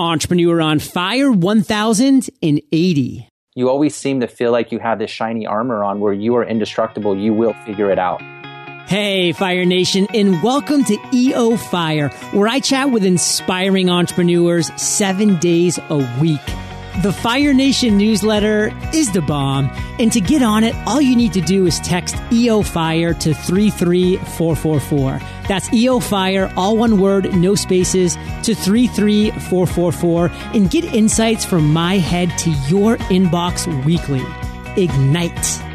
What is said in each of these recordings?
Entrepreneur on Fire 1080. You always seem to feel like you have this shiny armor on where you are indestructible. You will figure it out. Hey, Fire Nation, and welcome to EO Fire, where I chat with inspiring entrepreneurs seven days a week. The Fire Nation newsletter is the bomb. And to get on it, all you need to do is text EO Fire to 33444. That's EO Fire, all one word, no spaces, to 33444 and get insights from my head to your inbox weekly. Ignite.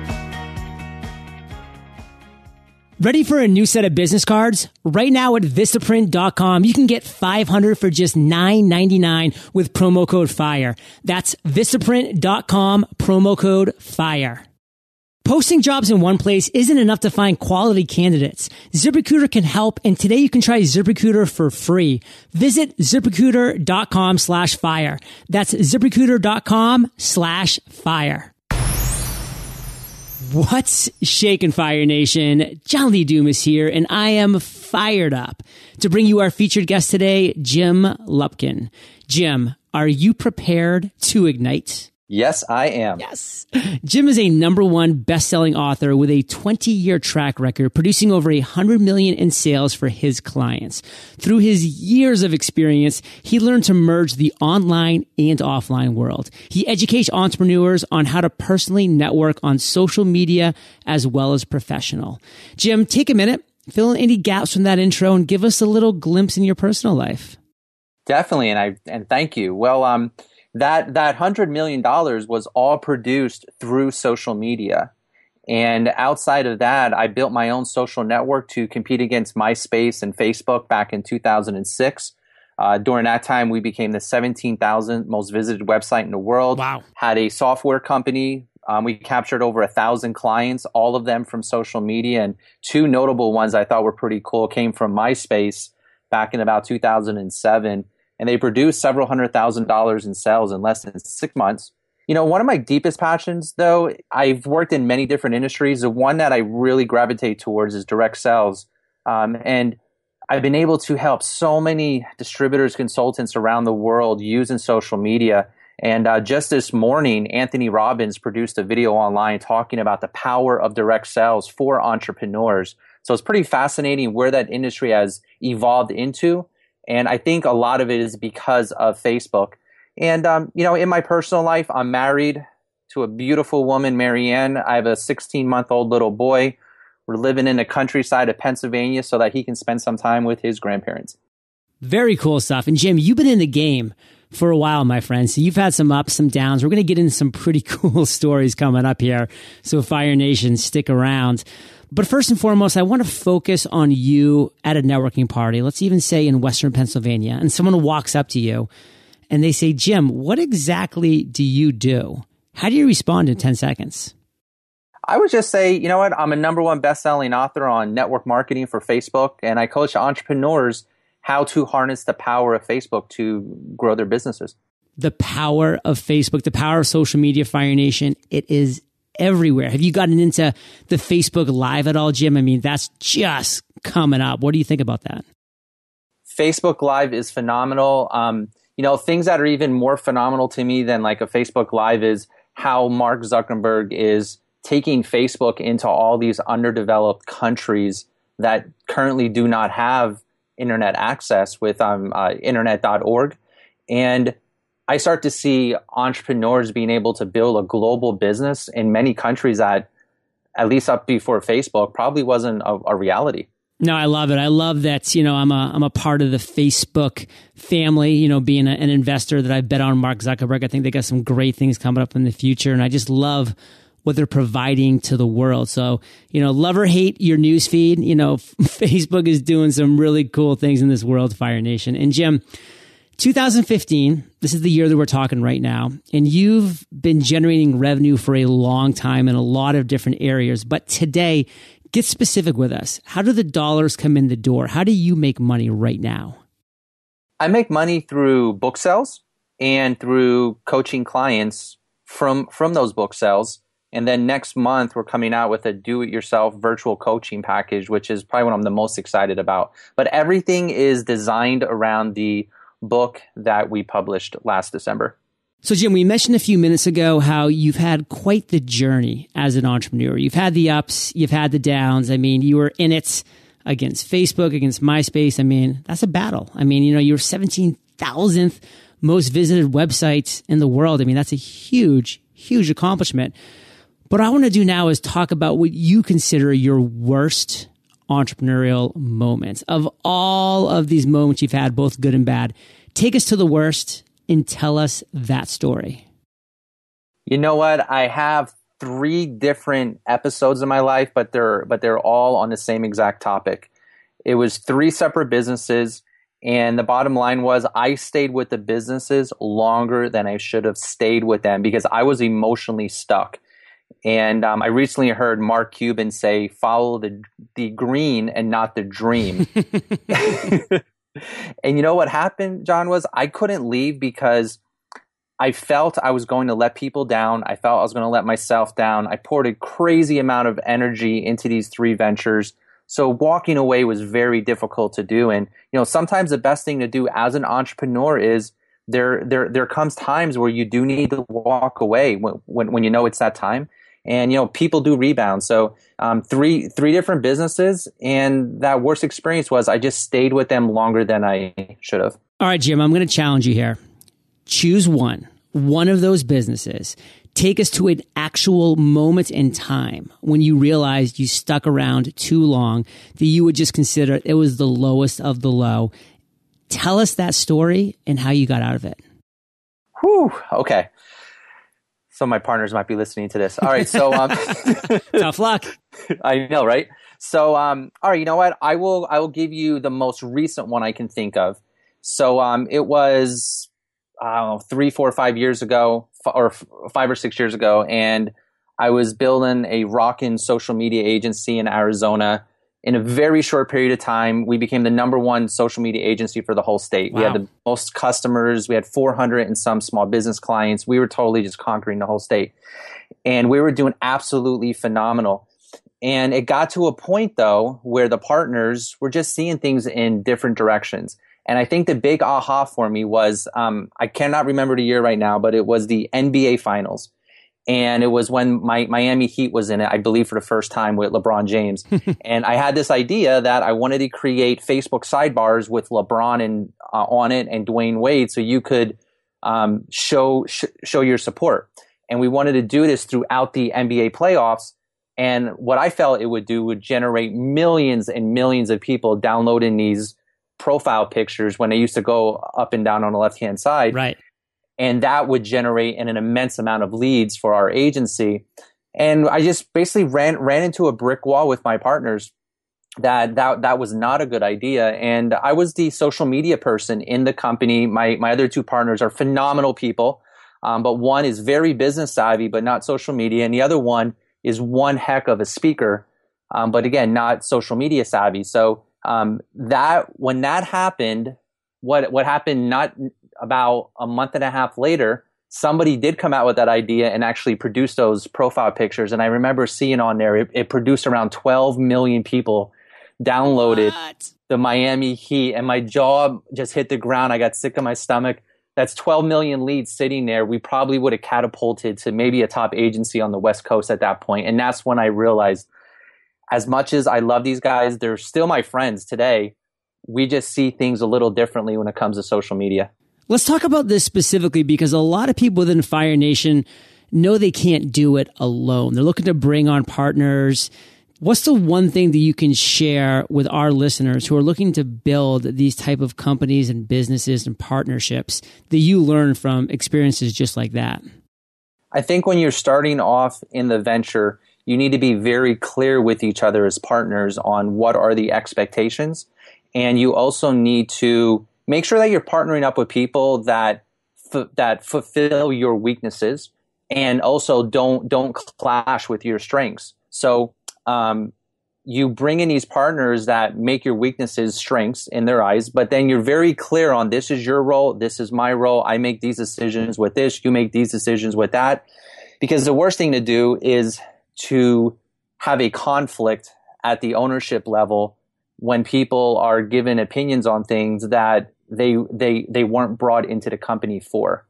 Ready for a new set of business cards? Right now at Vistaprint.com, you can get 500 for just $9.99 with promo code FIRE. That's Vistaprint.com, promo code FIRE. Posting jobs in one place isn't enough to find quality candidates. ZipRecruiter can help, and today you can try ZipRecruiter for free. Visit ZipRecruiter.com slash fire. That's ZipRecruiter.com slash fire. What's shaking Fire Nation? John Lee Dumas here, and I am fired up to bring you our featured guest today, Jim Lupkin. Jim, are you prepared to ignite? Yes, I am. Yes. Jim is a number one best-selling author with a 20-year track record, producing over a hundred million in sales for his clients. Through his years of experience, he learned to merge the online and offline world. He educates entrepreneurs on how to personally network on social media as well as professional. Jim, take a minute, fill in any gaps from that intro and give us a little glimpse in your personal life. Definitely. And I, and thank you. Well, um, that that hundred million dollars was all produced through social media. And outside of that, I built my own social network to compete against MySpace and Facebook back in 2006. Uh, during that time, we became the 17,000 most visited website in the world. Wow. Had a software company. Um, we captured over a thousand clients, all of them from social media. And two notable ones I thought were pretty cool came from MySpace back in about 2007 and they produced several hundred thousand dollars in sales in less than six months. You know, one of my deepest passions, though, I've worked in many different industries. The one that I really gravitate towards is direct sales. Um, and I've been able to help so many distributors, consultants around the world using social media. And uh, just this morning, Anthony Robbins produced a video online talking about the power of direct sales for entrepreneurs. So it's pretty fascinating where that industry has evolved into and I think a lot of it is because of Facebook. And, um, you know, in my personal life, I'm married to a beautiful woman, Marianne. I have a 16 month old little boy. We're living in the countryside of Pennsylvania so that he can spend some time with his grandparents. Very cool stuff. And Jim, you've been in the game for a while, my friend. So you've had some ups, some downs. We're going to get into some pretty cool stories coming up here. So Fire Nation, stick around. But first and foremost, I want to focus on you at a networking party. Let's even say in Western Pennsylvania, and someone walks up to you and they say, Jim, what exactly do you do? How do you respond in 10 seconds? I would just say, you know what? I'm a number one best-selling author on network marketing for Facebook, and I coach entrepreneurs how to harness the power of Facebook to grow their businesses. The power of Facebook, the power of social media, Fire Nation, it is everywhere. Have you gotten into the Facebook Live at all, Jim? I mean, that's just coming up. What do you think about that? Facebook Live is phenomenal. Um, you know, things that are even more phenomenal to me than like a Facebook Live is how Mark Zuckerberg is taking Facebook into all these underdeveloped countries that currently do not have internet access with um, uh, internet.org. And I start to see entrepreneurs being able to build a global business in many countries that, at least up before Facebook, probably wasn't a, a reality. No, I love it. I love that, you know, I'm a, I'm a part of the Facebook family, you know, being a, an investor that I bet on Mark Zuckerberg. I think they got some great things coming up in the future. And I just love what they're providing to the world. So, you know, love or hate your news feed, you know, Facebook is doing some really cool things in this world, Fire Nation. And Jim, 2015, this is the year that we're talking right now, and you've been generating revenue for a long time in a lot of different areas. But today, get specific with us. How do the dollars come in the door? How do you make money right now? I make money through book sales and through coaching clients from from those book sales. And then next month we're coming out with a do-it-yourself virtual coaching package, which is probably what I'm the most excited about. But everything is designed around the book that we published last December. So, Jim, we mentioned a few minutes ago how you've had quite the journey as an entrepreneur. You've had the ups, you've had the downs. I mean, you were in it against Facebook, against MySpace. I mean, that's a battle. I mean, you know, you're 17,000th most visited website in the world. I mean, that's a huge, huge accomplishment. What I want to do now is talk about what you consider your worst entrepreneurial moments. Of all of these moments you've had, both good and bad, take us to the worst and tell us that story. You know what? I have three different episodes in my life, but they're but they're all on the same exact topic. It was three separate businesses, and the bottom line was I stayed with the businesses longer than I should have stayed with them because I was emotionally stuck. And um, I recently heard Mark Cuban say, "Follow the the green and not the dream." and you know what happened, John? Was I couldn't leave because I felt I was going to let people down. I felt I was going to let myself down. I poured a crazy amount of energy into these three ventures. So walking away was very difficult to do. And you know, sometimes the best thing to do as an entrepreneur is there there there comes times where you do need to walk away when when, when you know it's that time and you know people do rebound. So um, three three different businesses. And that worst experience was i just stayed with them longer than i should have. All right jim i'm going to challenge you here. Choose one one of those businesses. Take us to an actual moment in time when you realized you stuck around too long that you would just consider it was the lowest of the low. Tell us that story and how you got out of it. Whew, okay some of my partners might be listening to this. All right, so um, tough luck. I know, right? So, um, all right, you know what? I will I will give you the most recent one I can think of. So, um, it was I don't know three, four, five years ago, or five or six years ago, and I was building a rockin' social media agency in Arizona in a very short period of time, we became the number one social media agency for the whole state. Wow. We had the most customers. We had 400 and some small business clients. We were totally just conquering the whole state. And we were doing absolutely phenomenal. And it got to a point, though, where the partners were just seeing things in different directions. And I think the big aha for me was um, I cannot remember the year right now, but it was the NBA Finals and it was when my Miami Heat was in it, I believe, for the first time with LeBron James. and I had this idea that I wanted to create Facebook sidebars with LeBron and uh, on it and Dwyane Wade, so you could um, show sh- show your support. And we wanted to do this throughout the NBA playoffs. And what I felt it would do would generate millions and millions of people downloading these profile pictures when they used to go up and down on the left hand side. Right and that would generate an, an immense amount of leads for our agency. And I just basically ran ran into a brick wall with my partners that that that was not a good idea. And I was the social media person in the company. My my other two partners are phenomenal people, um, but one is very business savvy, but not social media, and the other one is one heck of a speaker, um, but again, not social media savvy. So um, that when that happened, what what happened not about a month and a half later, somebody did come out with that idea and actually produce those profile pictures. And I remember seeing on there, it, it produced around 12 million people downloaded what? the Miami Heat, and my jaw just hit the ground. I got sick of my stomach. That's 12 million leads sitting there. We probably would have catapulted to maybe a top agency on the West Coast at that point. And that's when I realized, as much as I love these guys, they're still my friends today. We just see things a little differently when it comes to social media. Let's talk about this specifically because a lot of people within Fire Nation know they can't do it alone. They're looking to bring on partners. What's the one thing that you can share with our listeners who are looking to build these type of companies and businesses and partnerships that you learn from experiences just like that? I think when you're starting off in the venture, you need to be very clear with each other as partners on what are the expectations. And you also need to make sure that you're partnering up with people that f- that fulfill your weaknesses and also don't don't clash with your strengths. So um, you bring in these partners that make your weaknesses strengths in their eyes, but then you're very clear on this is your role, this is my role. I make these decisions with this, you make these decisions with that. Because the worst thing to do is to have a conflict at the ownership level when people are given opinions on things that they they they weren't brought into the company for.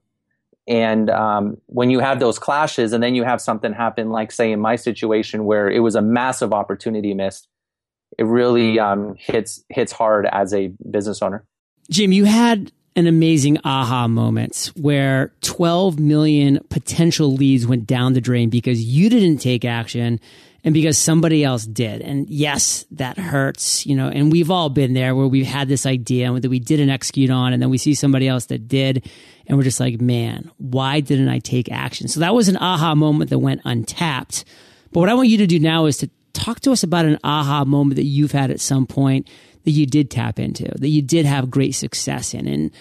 And um, when you have those clashes, and then you have something happen, like say in my situation where it was a massive opportunity missed, it really um, hits hits hard as a business owner. Jim, you had an amazing aha moment where 12 million potential leads went down the drain because you didn't take action and because somebody else did. And yes, that hurts, you know, and we've all been there where we've had this idea that we didn't execute on and then we see somebody else that did and we're just like, man, why didn't I take action? So that was an aha moment that went untapped. But what I want you to do now is to talk to us about an aha moment that you've had at some point that you did tap into, that you did have great success in. And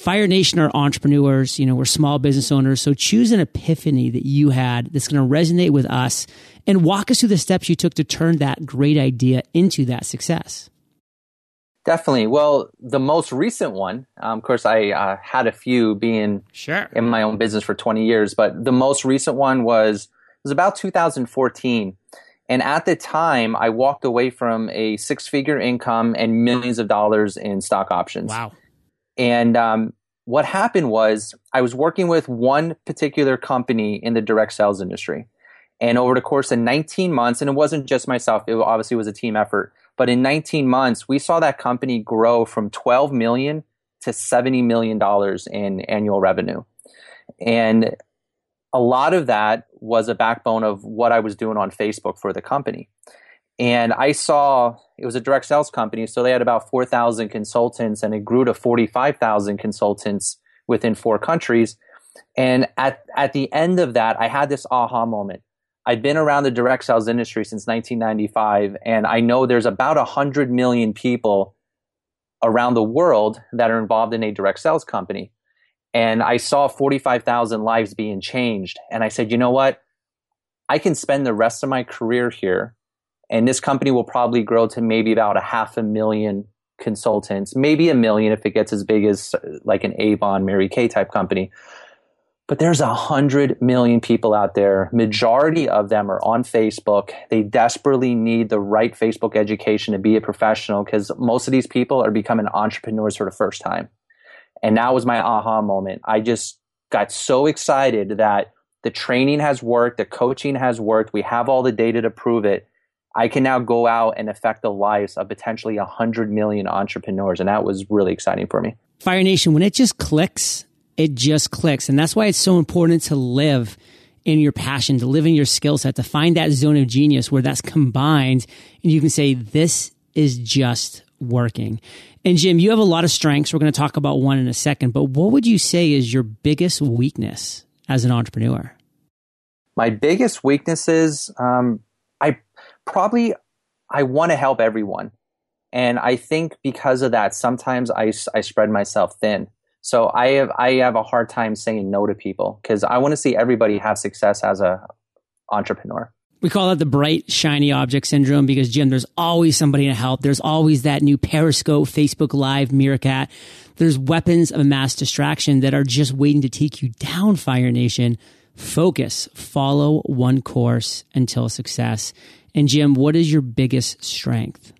Fire Nation are entrepreneurs, you know, we're small business owners. So choose an epiphany that you had that's going to resonate with us and walk us through the steps you took to turn that great idea into that success. Definitely. Well, the most recent one, um, of course, I uh, had a few being sure. in my own business for 20 years, but the most recent one was it was about 2014. And at the time, I walked away from a six figure income and millions of dollars in stock options. Wow. And um, what happened was I was working with one particular company in the direct sales industry. And over the course of 19 months, and it wasn't just myself, it obviously was a team effort, but in 19 months, we saw that company grow from 12 million to 70 million dollars in annual revenue. And a lot of that was a backbone of what I was doing on Facebook for the company. And I saw it was a direct sales company, so they had about 4,000 consultants and it grew to 45,000 consultants within four countries. And at, at the end of that, I had this aha moment. I've been around the direct sales industry since 1995, and I know there's about 100 million people around the world that are involved in a direct sales company. And I saw 45,000 lives being changed. And I said, you know what? I can spend the rest of my career here. And this company will probably grow to maybe about a half a million consultants, maybe a million if it gets as big as like an Avon, Mary Kay type company. But there's a hundred million people out there. Majority of them are on Facebook. They desperately need the right Facebook education to be a professional because most of these people are becoming entrepreneurs for the first time. And that was my aha moment. I just got so excited that the training has worked, the coaching has worked, we have all the data to prove it. I can now go out and affect the lives of potentially 100 million entrepreneurs. And that was really exciting for me. Fire Nation, when it just clicks, it just clicks. And that's why it's so important to live in your passion, to live in your skill set, to find that zone of genius where that's combined and you can say, this is just working. And Jim, you have a lot of strengths. We're going to talk about one in a second, but what would you say is your biggest weakness as an entrepreneur? My biggest weaknesses, um, probably I want to help everyone, and I think because of that, sometimes I, I spread myself thin. So I have I have a hard time saying no to people because I want to see everybody have success as a entrepreneur. We call that the bright, shiny object syndrome because, Jim, there's always somebody to help. There's always that new Periscope, Facebook Live, Meerkat. There's weapons of mass distraction that are just waiting to take you down, Fire Nation. Focus, follow one course until success. And, Jim, what is your biggest strength?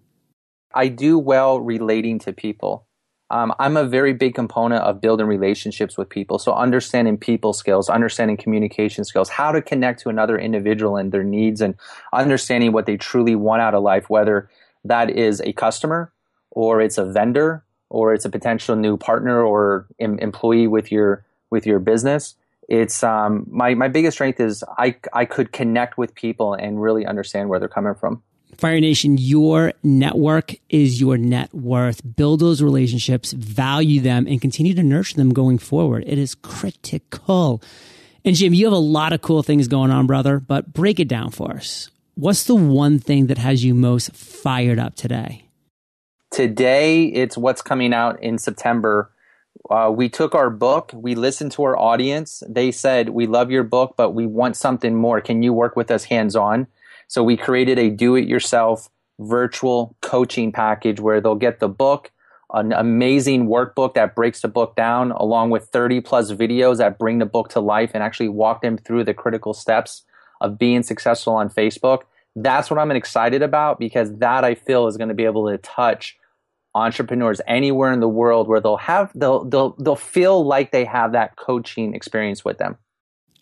I do well relating to people. Um, I'm a very big component of building relationships with people. So understanding people skills, understanding communication skills, how to connect to another individual and their needs and understanding what they truly want out of life, whether that is a customer or it's a vendor or it's a potential new partner or em- employee with your, with your business. It's, um, my, my biggest strength is I, I could connect with people and really understand where they're coming from. Fire Nation, your network is your net worth. Build those relationships, value them, and continue to nurture them going forward. It is critical. And Jim, you have a lot of cool things going on, brother, but break it down for us. What's the one thing that has you most fired up today? Today, it's what's coming out in September. Uh, we took our book, we listened to our audience. They said, We love your book, but we want something more. Can you work with us hands on? So we created a do it yourself virtual coaching package where they'll get the book, an amazing workbook that breaks the book down, along with 30 plus videos that bring the book to life and actually walk them through the critical steps of being successful on Facebook. That's what I'm excited about because that I feel is going to be able to touch entrepreneurs anywhere in the world where they'll have they'll they'll they'll feel like they have that coaching experience with them.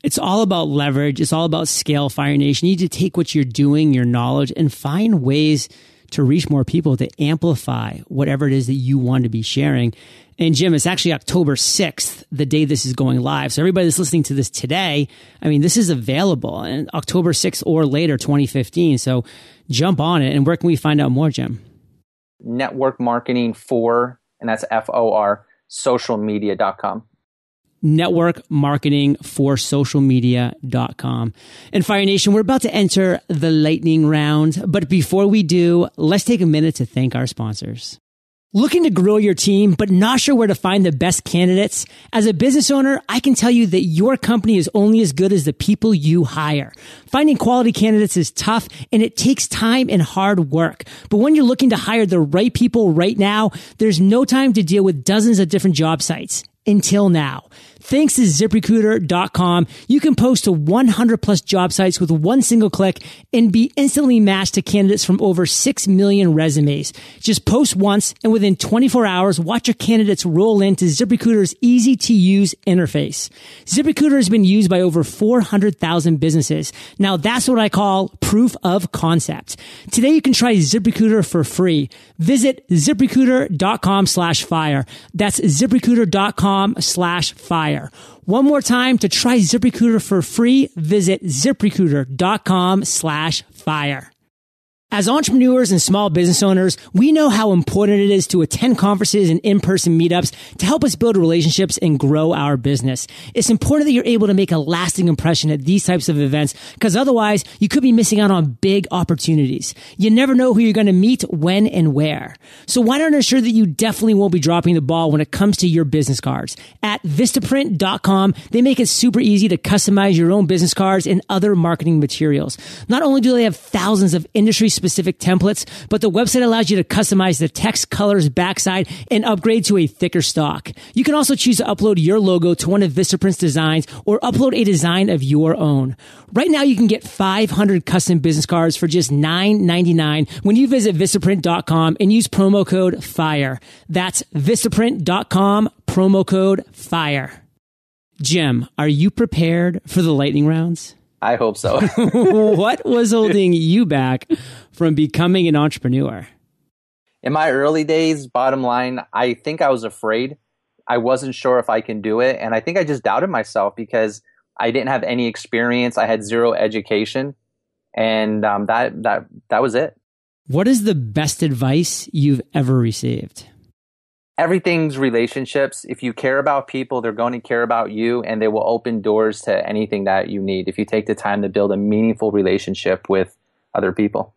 It's all about leverage. It's all about scale, Fire Nation. You need to take what you're doing, your knowledge, and find ways to reach more people to amplify whatever it is that you want to be sharing. And Jim, it's actually October 6th, the day this is going live. So everybody that's listening to this today, I mean, this is available and October 6th or later, 2015. So jump on it. And where can we find out more, Jim? Network marketing for, and that's F O R, socialmedia.com network marketing for social media.com. And Fire Nation, we're about to enter the lightning round. But before we do, let's take a minute to thank our sponsors. Looking to grow your team, but not sure where to find the best candidates? As a business owner, I can tell you that your company is only as good as the people you hire. Finding quality candidates is tough and it takes time and hard work. But when you're looking to hire the right people right now, there's no time to deal with dozens of different job sites until now. Thanks to ziprecruiter.com, you can post to 100 plus job sites with one single click and be instantly matched to candidates from over 6 million resumes. Just post once and within 24 hours, watch your candidates roll into ZipRecruiter's easy to use interface. ZipRecruiter has been used by over 400,000 businesses. Now that's what I call proof of concept. Today you can try ZipRecruiter for free. Visit ziprecruiter.com slash fire. That's ziprecruiter.com slash fire. One more time to try ZipRecruiter for free, visit ziprecruiter.com slash fire. As entrepreneurs and small business owners, we know how important it is to attend conferences and in-person meetups to help us build relationships and grow our business. It's important that you're able to make a lasting impression at these types of events because otherwise you could be missing out on big opportunities. You never know who you're going to meet, when, and where. So why not ensure that you definitely won't be dropping the ball when it comes to your business cards? At Vistaprint.com, they make it super easy to customize your own business cards and other marketing materials. Not only do they have thousands of industry specific templates, but the website allows you to customize the text, colors, backside, and upgrade to a thicker stock. You can also choose to upload your logo to one of Vistaprint's designs or upload a design of your own. Right now, you can get 500 custom business cards for just $9.99 when you visit Vistaprint.com and use promo code FIRE. That's Vistaprint.com, promo code FIRE. Jim, are you prepared for the lightning rounds? I hope so. what was holding you back from becoming an entrepreneur? In my early days, bottom line, I think I was afraid. I wasn't sure if I can do it. And I think I just doubted myself because I didn't have any experience. I had zero education. And um, that, that, that was it. What is the best advice you've ever received? Everything's relationships. If you care about people, they're going to care about you and they will open doors to anything that you need if you take the time to build a meaningful relationship with other people.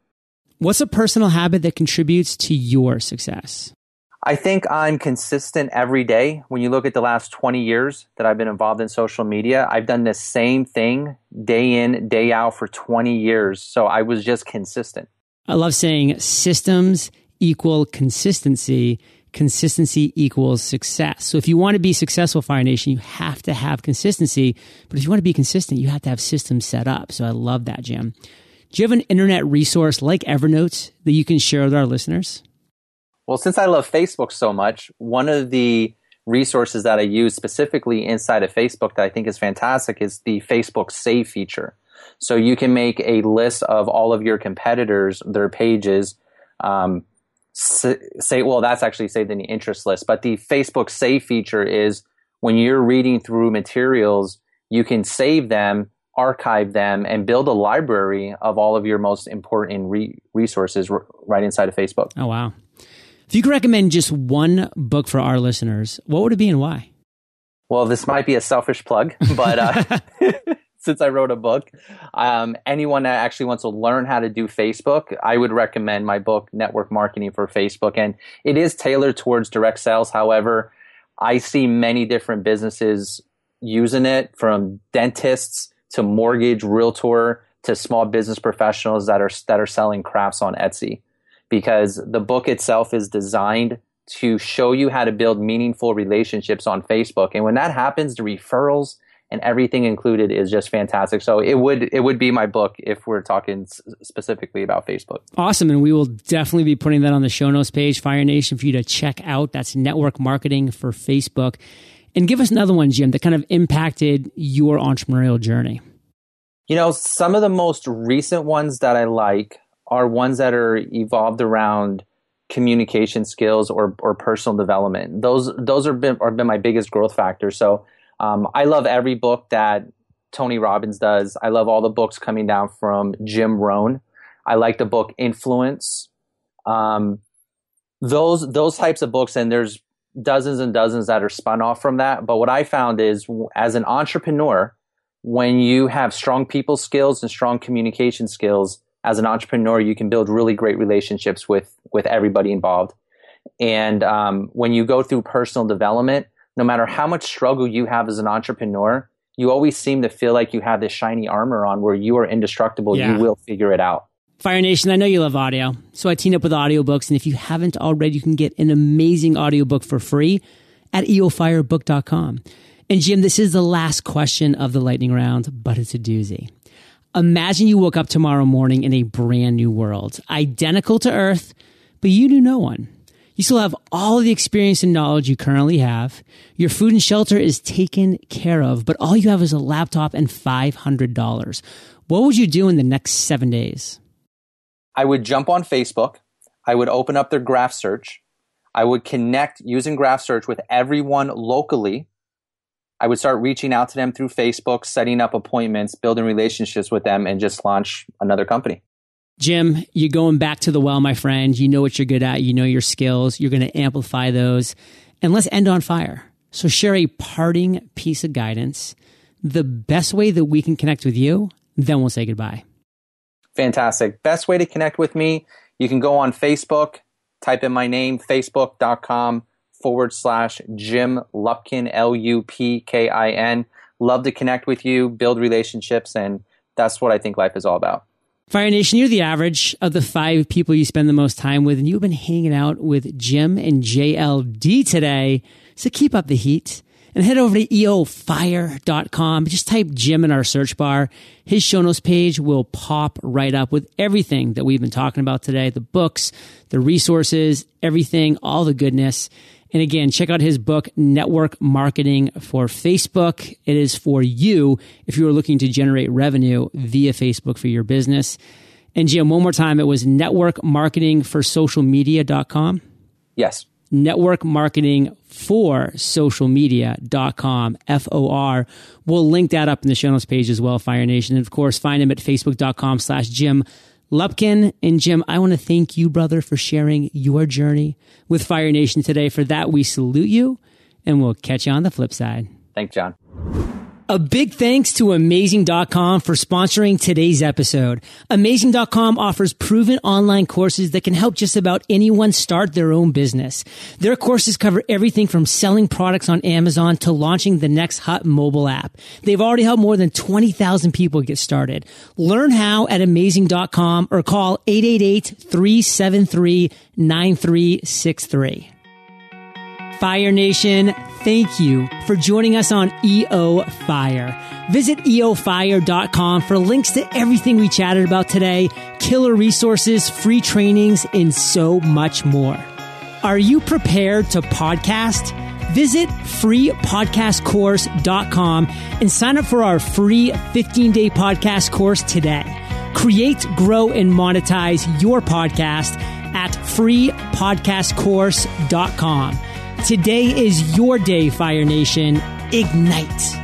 What's a personal habit that contributes to your success? I think I'm consistent every day. When you look at the last 20 years that I've been involved in social media, I've done the same thing day in, day out for 20 years. So I was just consistent. I love saying systems equal consistency consistency equals success. So if you want to be successful, Fire Nation, you have to have consistency. But if you want to be consistent, you have to have systems set up. So I love that, Jim. Do you have an internet resource like Evernote that you can share with our listeners? Well, since I love Facebook so much, one of the resources that I use specifically inside of Facebook that I think is fantastic is the Facebook Save feature. So you can make a list of all of your competitors, their pages, um, say, well, that's actually saved in the interest list. But the Facebook save feature is when you're reading through materials, you can save them, archive them, and build a library of all of your most important re- resources r- right inside of Facebook. Oh, wow. If you could recommend just one book for our listeners, what would it be and why? Well, this might be a selfish plug, but uh, since I wrote a book. Um, anyone that actually wants to learn how to do Facebook, I would recommend my book, Network Marketing for Facebook. And it is tailored towards direct sales. However, I see many different businesses using it from dentists to mortgage realtor to small business professionals that are that are selling crafts on Etsy because the book itself is designed to show you how to build meaningful relationships on Facebook and when that happens the referrals and everything included is just fantastic. So it would it would be my book if we're talking specifically about Facebook. Awesome, and we will definitely be putting that on the show notes page, Fire Nation, for you to check out. That's network marketing for Facebook. And give us another one, Jim, that kind of impacted your entrepreneurial journey. You know, some of the most recent ones that I like are ones that are evolved around communication skills or, or personal development. Those those are been are been my biggest growth factors. So um, I love every book that Tony Robbins does. I love all the books coming down from Jim Rohn. I like the book Influence. Um, those those types of books, and there's dozens and dozens that are spun off from that. But what I found is, as an entrepreneur, when you have strong people skills and strong communication skills, as an entrepreneur, you can build really great relationships with with everybody involved. And um, when you go through personal development, no matter how much struggle you have as an entrepreneur, you always seem to feel like you have this shiny armor on where you are indestructible. Yeah. You will figure it out. Fire Nation, I know you love audio. So I teamed up with audiobooks. And if you haven't already, you can get an amazing audiobook for free at eofirebook.com. And Jim, this is the last question of the lightning round, but it's a doozy. Imagine you woke up tomorrow morning in a brand new world, identical to Earth, but you knew no one. You still have all the experience and knowledge you currently have. Your food and shelter is taken care of, but all you have is a laptop and $500. What would you do in the next seven days? I would jump on Facebook. I would open up their graph search. I would connect using graph search with everyone locally. I would start reaching out to them through Facebook, setting up appointments, building relationships with them, and just launch another company. Jim, you're going back to the well, my friend. You know what you're good at. You know your skills. You're going to amplify those. And let's end on fire. So share a parting piece of guidance, the best way that we can connect with you, then we'll say goodbye. Fantastic. Best way to connect with me, you can go on Facebook, type in my name, facebook.com forward slash Jim Lupkin, L U P K I N. Love to connect with you, build relationships, and that's what I think life is all about. Fire Nation, you're the average of the five people you spend the most time with, and you've been hanging out with Jim and JLD today. So keep up the heat and head over to eofire.com. Just type Jim in our search bar. His show notes page will pop right up with everything that we've been talking about today the books, the resources, everything, all the goodness. And again, check out his book, Network Marketing for Facebook. It is for you if you are looking to generate revenue via Facebook for your business. And Jim, one more time, it was network marketing for social media.com. Yes. Network marketing for social media.com, F O R. We'll link that up in the show notes page as well, Fire Nation. And of course, find him at facebook.com slash Jim Lupkin and Jim, I want to thank you, brother, for sharing your journey with Fire Nation today. For that, we salute you and we'll catch you on the flip side. Thanks, John. A big thanks to Amazing.com for sponsoring today's episode. Amazing.com offers proven online courses that can help just about anyone start their own business. Their courses cover everything from selling products on Amazon to launching the next hot mobile app. They've already helped more than 20,000 people get started. Learn how at Amazing.com or call 888-373-9363. Fire Nation, thank you for joining us on EO Fire. Visit eofire.com for links to everything we chatted about today, killer resources, free trainings, and so much more. Are you prepared to podcast? Visit freepodcastcourse.com and sign up for our free 15 day podcast course today. Create, grow, and monetize your podcast at freepodcastcourse.com. Today is your day, Fire Nation. Ignite.